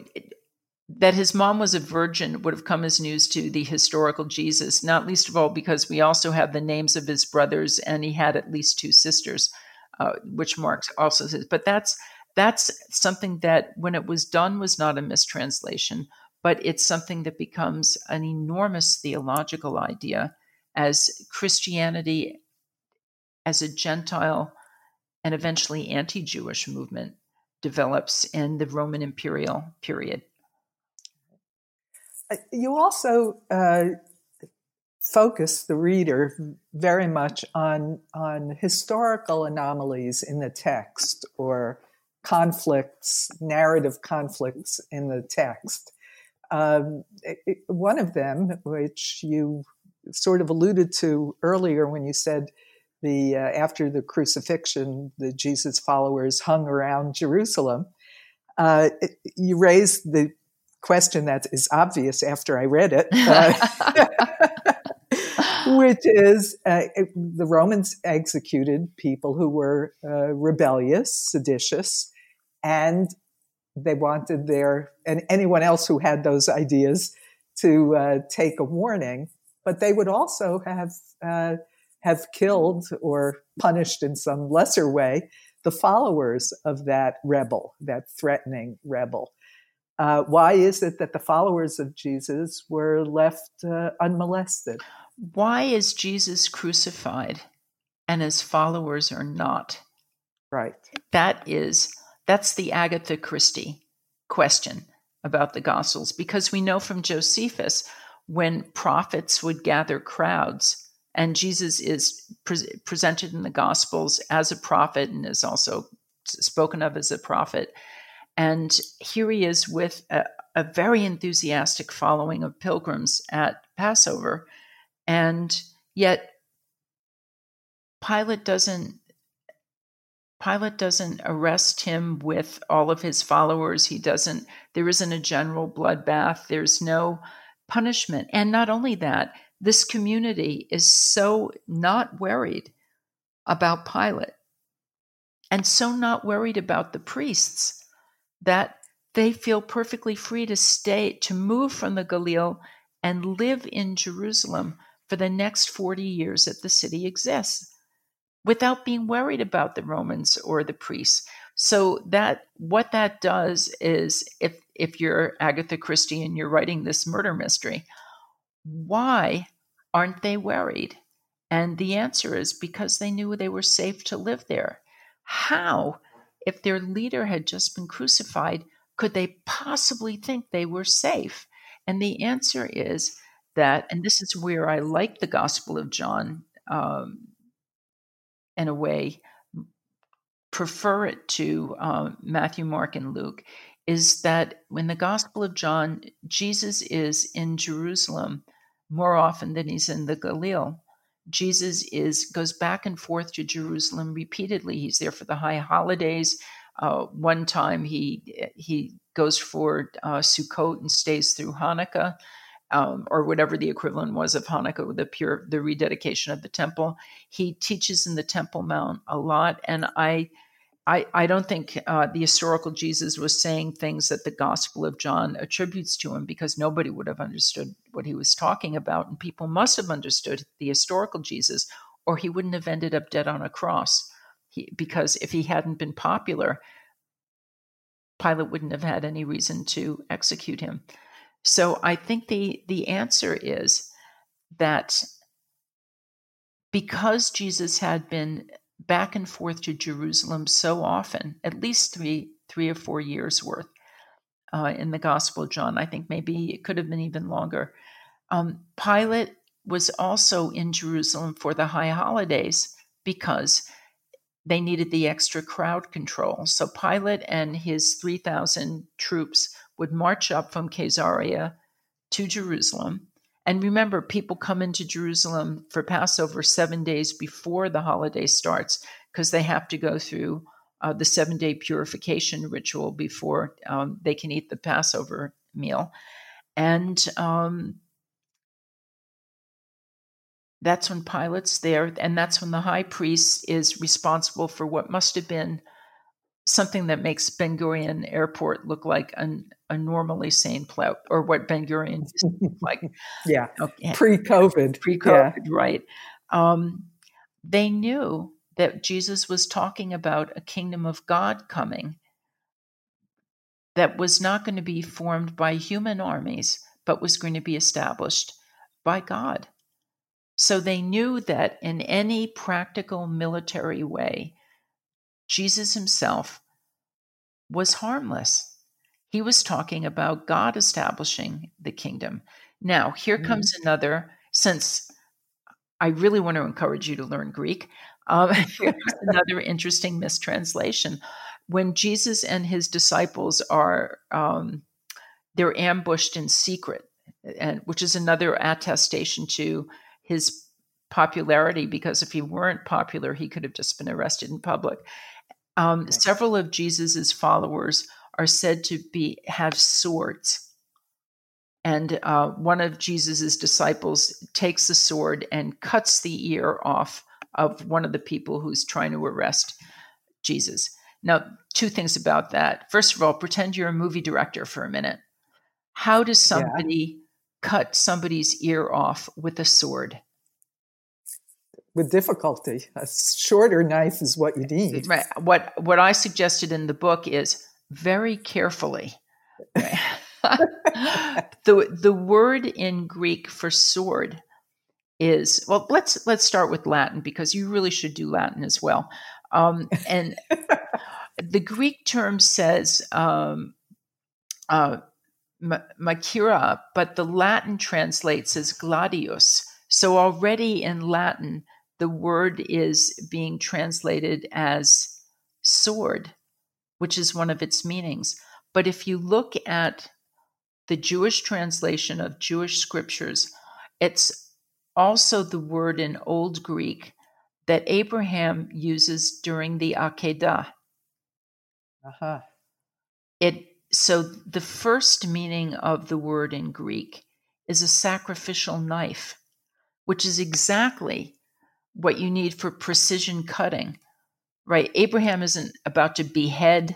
that his mom was a virgin would have come as news to the historical Jesus, not least of all because we also have the names of his brothers, and he had at least two sisters, uh, which Mark also says. But that's that's something that, when it was done, was not a mistranslation but it's something that becomes an enormous theological idea as Christianity as a Gentile and eventually anti Jewish movement develops in the Roman imperial period. Uh, you also uh, focus the reader very much on, on historical anomalies in the text or conflicts, narrative conflicts in the text. Um, it, one of them, which you sort of alluded to earlier when you said the uh, after the crucifixion, the Jesus followers hung around Jerusalem. Uh, it, you raised the question that is obvious after I read it, uh, which is uh, the Romans executed people who were uh, rebellious, seditious, and they wanted their and anyone else who had those ideas to uh, take a warning. But they would also have uh, have killed or punished in some lesser way the followers of that rebel, that threatening rebel. Uh, why is it that the followers of Jesus were left uh, unmolested? Why is Jesus crucified and his followers are not? Right. That is that's the Agatha Christie question about the Gospels because we know from Josephus when prophets would gather crowds and Jesus is pre- presented in the Gospels as a prophet and is also spoken of as a prophet and here he is with a, a very enthusiastic following of pilgrims at Passover. And yet Pilate doesn't Pilate doesn't arrest him with all of his followers. He doesn't, there isn't a general bloodbath. There's no punishment. And not only that, this community is so not worried about Pilate and so not worried about the priests that they feel perfectly free to stay, to move from the Galil and live in Jerusalem for the next 40 years that the city exists without being worried about the Romans or the priests. So that what that does is if if you're Agatha Christie and you're writing this murder mystery, why aren't they worried? And the answer is because they knew they were safe to live there. How if their leader had just been crucified, could they possibly think they were safe? And the answer is that, and this is where I like the Gospel of John um, in a way, prefer it to uh, Matthew, Mark, and Luke, is that when the Gospel of John, Jesus is in Jerusalem more often than he's in the Galil. Jesus is goes back and forth to Jerusalem repeatedly. He's there for the high holidays. Uh, one time he he goes for uh, Sukkot and stays through Hanukkah, um, or whatever the equivalent was of Hanukkah, the pure the rededication of the temple. He teaches in the Temple Mount a lot, and I I, I don't think uh, the historical Jesus was saying things that the Gospel of John attributes to him because nobody would have understood what he was talking about. And people must have understood the historical Jesus, or he wouldn't have ended up dead on a cross. He, because if he hadn't been popular, Pilate wouldn't have had any reason to execute him. So I think the, the answer is that because Jesus had been back and forth to Jerusalem so often, at least three three or four years worth uh, in the Gospel of John. I think maybe it could have been even longer. Um, Pilate was also in Jerusalem for the high holidays because they needed the extra crowd control. So Pilate and his 3,000 troops would march up from Caesarea to Jerusalem and remember, people come into Jerusalem for Passover seven days before the holiday starts because they have to go through uh, the seven day purification ritual before um, they can eat the Passover meal. And um, that's when Pilate's there, and that's when the high priest is responsible for what must have been something that makes Ben Gurion Airport look like an, a normally sane place, or what Ben Gurion like. yeah, okay. pre-COVID, pre-COVID, yeah. right? Um, they knew that Jesus was talking about a kingdom of God coming that was not going to be formed by human armies, but was going to be established by God. So they knew that in any practical military way, Jesus himself was harmless. He was talking about God establishing the kingdom. Now, here mm-hmm. comes another, since I really want to encourage you to learn Greek, um, here's another interesting mistranslation. When Jesus and his disciples are, um, they're ambushed in secret, and which is another attestation to his popularity. Because if he weren't popular, he could have just been arrested in public. Um, okay. Several of Jesus's followers are said to be have swords and uh, one of Jesus's disciples takes the sword and cuts the ear off of one of the people who's trying to arrest Jesus. Now, two things about that. First of all, pretend you're a movie director for a minute. How does somebody yeah. cut somebody's ear off with a sword? With difficulty. A shorter knife is what you need. Right. What what I suggested in the book is very carefully. the the word in Greek for sword is well. Let's let's start with Latin because you really should do Latin as well. Um, and the Greek term says um, uh, machaira, but the Latin translates as gladius. So already in Latin, the word is being translated as sword, which is one of its meanings. But if you look at the Jewish translation of Jewish scriptures, it's also the word in Old Greek that Abraham uses during the Akedah. Uh-huh. It so the first meaning of the word in Greek is a sacrificial knife, which is exactly what you need for precision cutting. Right? Abraham isn't about to behead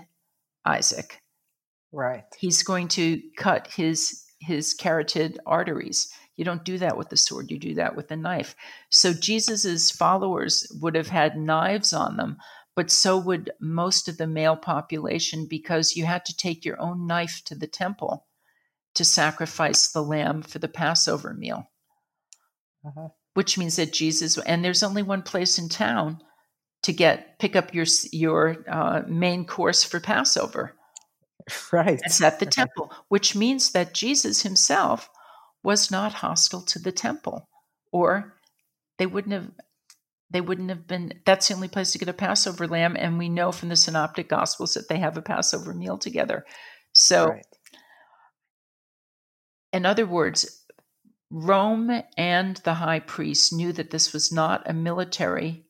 Isaac. Right. He's going to cut his his carotid arteries. You don't do that with the sword, you do that with a knife. So Jesus's followers would have had knives on them, but so would most of the male population because you had to take your own knife to the temple to sacrifice the lamb for the Passover meal. Uh-huh. Which means that Jesus and there's only one place in town to get pick up your your uh, main course for Passover Right. It's at the temple, which means that Jesus himself was not hostile to the temple, or they wouldn't have they wouldn't have been that's the only place to get a passover lamb and we know from the synoptic gospels that they have a passover meal together so right. in other words rome and the high priest knew that this was not a military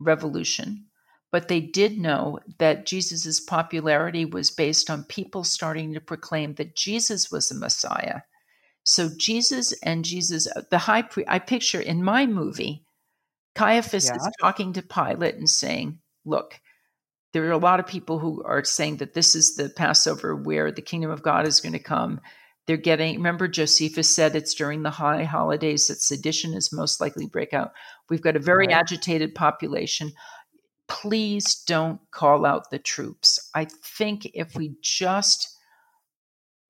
revolution but they did know that Jesus' popularity was based on people starting to proclaim that Jesus was the Messiah. So Jesus and Jesus, the high priest, I picture in my movie, Caiaphas yeah. is talking to Pilate and saying, Look, there are a lot of people who are saying that this is the Passover where the kingdom of God is going to come. They're getting, remember, Josephus said it's during the high holidays that sedition is most likely to break out. We've got a very right. agitated population please don't call out the troops. I think if we just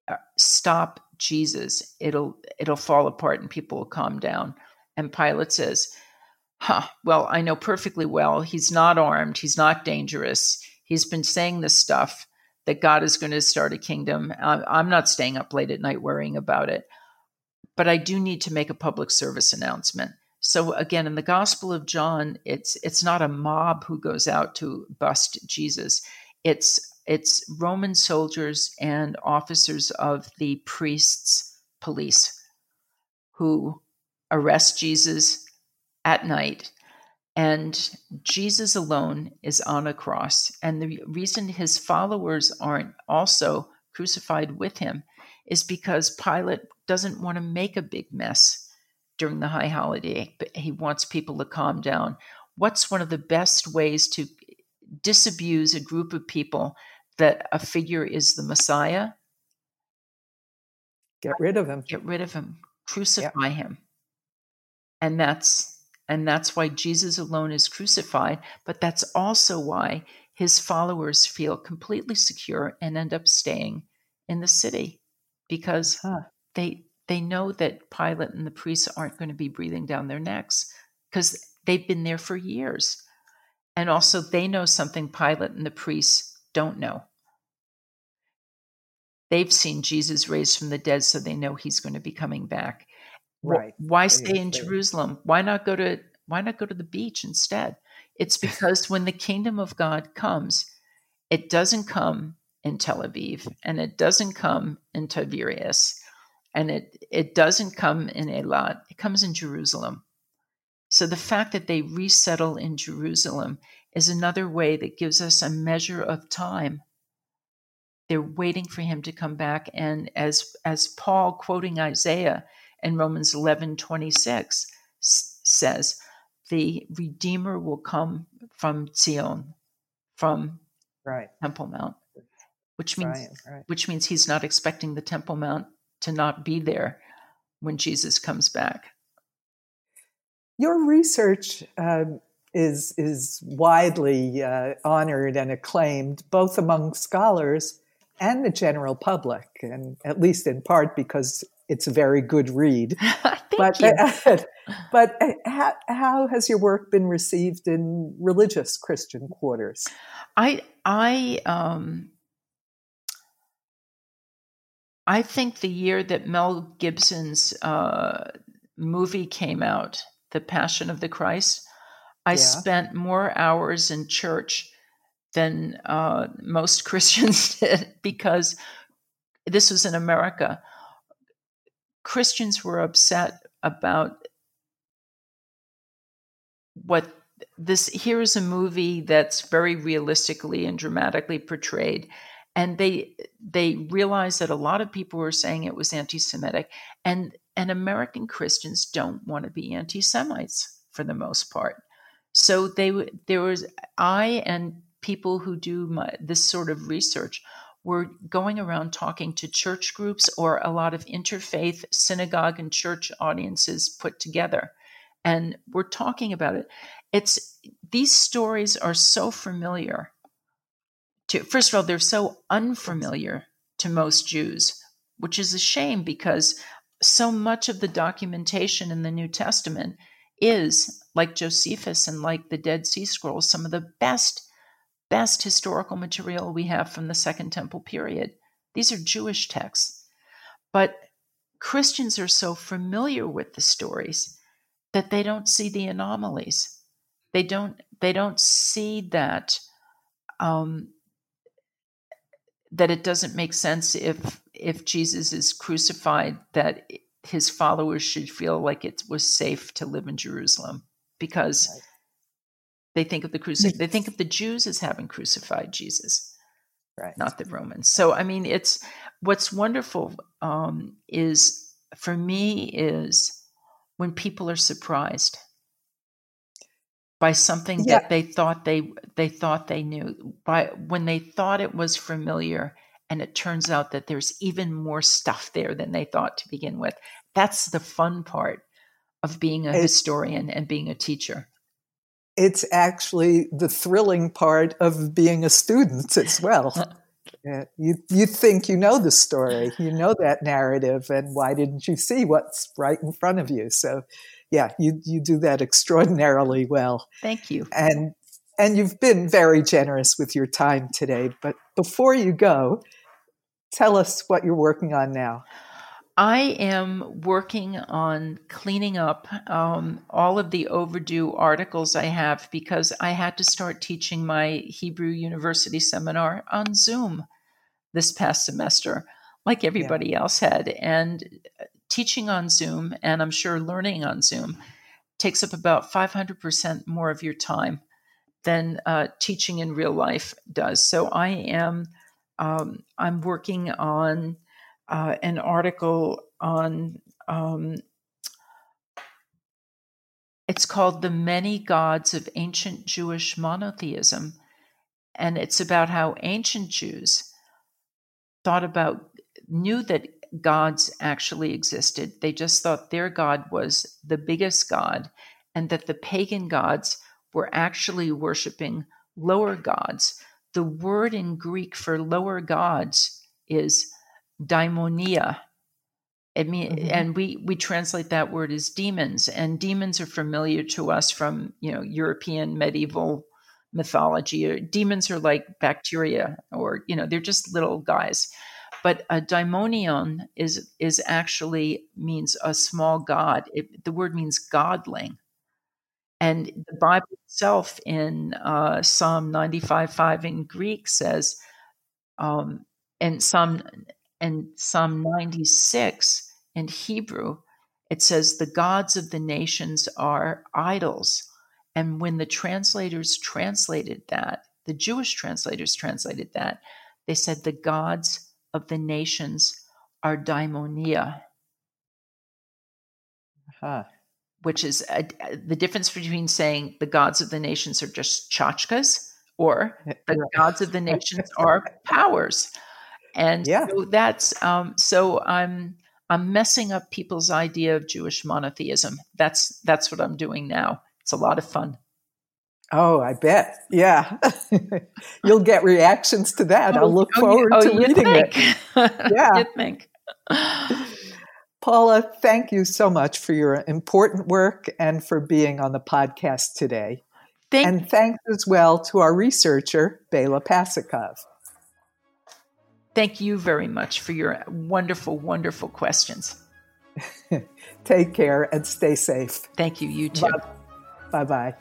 uh, stop Jesus, it'll it'll fall apart and people will calm down. And Pilate says, "Huh, well, I know perfectly well he's not armed, he's not dangerous. He's been saying this stuff that God is going to start a kingdom. I'm not staying up late at night worrying about it. But I do need to make a public service announcement. So again, in the Gospel of John, it's it's not a mob who goes out to bust Jesus. It's it's Roman soldiers and officers of the priests' police who arrest Jesus at night. And Jesus alone is on a cross. And the reason his followers aren't also crucified with him is because Pilate doesn't want to make a big mess during the high holiday, but he wants people to calm down. What's one of the best ways to disabuse a group of people that a figure is the Messiah? Get rid of him. Get rid of him. Crucify him. And that's and that's why Jesus alone is crucified, but that's also why his followers feel completely secure and end up staying in the city because huh. they they know that Pilate and the priests aren't going to be breathing down their necks because they've been there for years. And also, they know something Pilate and the priests don't know. They've seen Jesus raised from the dead, so they know he's going to be coming back. Right. Why stay in Jerusalem? Why not go to why not go to the beach instead? It's because when the kingdom of God comes, it doesn't come in Tel Aviv, and it doesn't come in Tiberias, and it, it doesn't come in Eilat, it comes in Jerusalem. So the fact that they resettle in Jerusalem is another way that gives us a measure of time. They're waiting for him to come back. And as, as Paul, quoting Isaiah in Romans 11 26, s- says, the Redeemer will come from Zion, from right. Temple Mount, which means Right, right. which means he's not expecting the Temple Mount to not be there when Jesus comes back. Your research um, is is widely uh, honored and acclaimed, both among scholars and the general public, and at least in part because it's a very good read. Thank but you. but uh, how, how has your work been received in religious Christian quarters? I I um I think the year that Mel Gibson's uh, movie came out, The Passion of the Christ, I Yeah. spent more hours in church than uh, most Christians did because this was in America. Christians were upset about what this here's a movie that's very realistically and dramatically portrayed. And they they realized that a lot of people were saying it was anti-semitic. And and american christians don't want to be anti-semites for the most part. So they there was i and people who do my, this sort of research were going around talking to church groups or a lot of interfaith synagogue and church audiences put together. And we're talking about it. It's these stories are so familiar to first of all they're so unfamiliar to most jews which is a shame because so much of the documentation in the new testament is like josephus and like the dead sea scrolls some of the best best historical material we have from the second temple period. These are jewish texts. But christians are so familiar with the stories that they don't see the anomalies. They don't they don't see that um, that it doesn't make sense if if Jesus is crucified that his followers should feel like it was safe to live in Jerusalem because Right. They think of the cruci- they think of the Jews as having crucified Jesus Right. not the Romans. So I mean, it's what's wonderful um, is for me is when people are surprised by something Yeah. that they thought they they thought they knew by when they thought it was familiar and it turns out that there's even more stuff there than they thought to begin with that's the fun part of being a historian and being a teacher It's actually the thrilling part of being a student as well. Yeah, you you think you know the story, you know that narrative, and why didn't you see what's right in front of you? So, yeah, you you do that extraordinarily well, thank you and and you've been very generous with your time today. But before you go, tell us what you're working on now. I am working on cleaning up um, all of the overdue articles I have because I had to start teaching my Hebrew University seminar on Zoom this past semester, like everybody else had. And uh, teaching on Zoom, and I'm sure learning on Zoom, takes up about 500% more of your time than uh, teaching in real life does. So I am um, I'm working on uh, an article on um, it's called the many gods of ancient jewish monotheism and it's about how ancient jews thought about knew that gods actually existed. They just thought their god was the biggest god and that the pagan gods were actually worshiping lower gods. The word in greek for lower gods is daimonia it mean, Mhm. and we we translate that word as demons, and demons are familiar to us from you know European medieval mythology. Demons are like bacteria, or you know they're just little guys. But a daimonion is is actually means a small god. It, the word means godling, and the Bible itself in uh, Psalm ninety five five in Greek says Um, and Psalm and Psalm 96 in Hebrew, it says the gods of the nations are idols. And when the translators translated that, the Jewish translators translated that, they said the gods of the nations are daimonia. Huh. Which is a, the difference between saying the gods of the nations are just chachkas or the gods of the nations are powers. And yeah. so that's um, so I'm I'm messing up people's idea of Jewish monotheism. That's that's what I'm doing now. It's a lot of fun. Oh, I bet. Yeah. You'll get reactions to that. Oh, I'll look oh, forward oh, to reading think. it. Yeah. you think. Paula, thank you so much for your important work and for being on the podcast today. Thank and thanks as well to our researcher, Bela Pasikov. Thank you very much for your wonderful, wonderful questions. Take care and stay safe. Thank you. You too. Bye bye.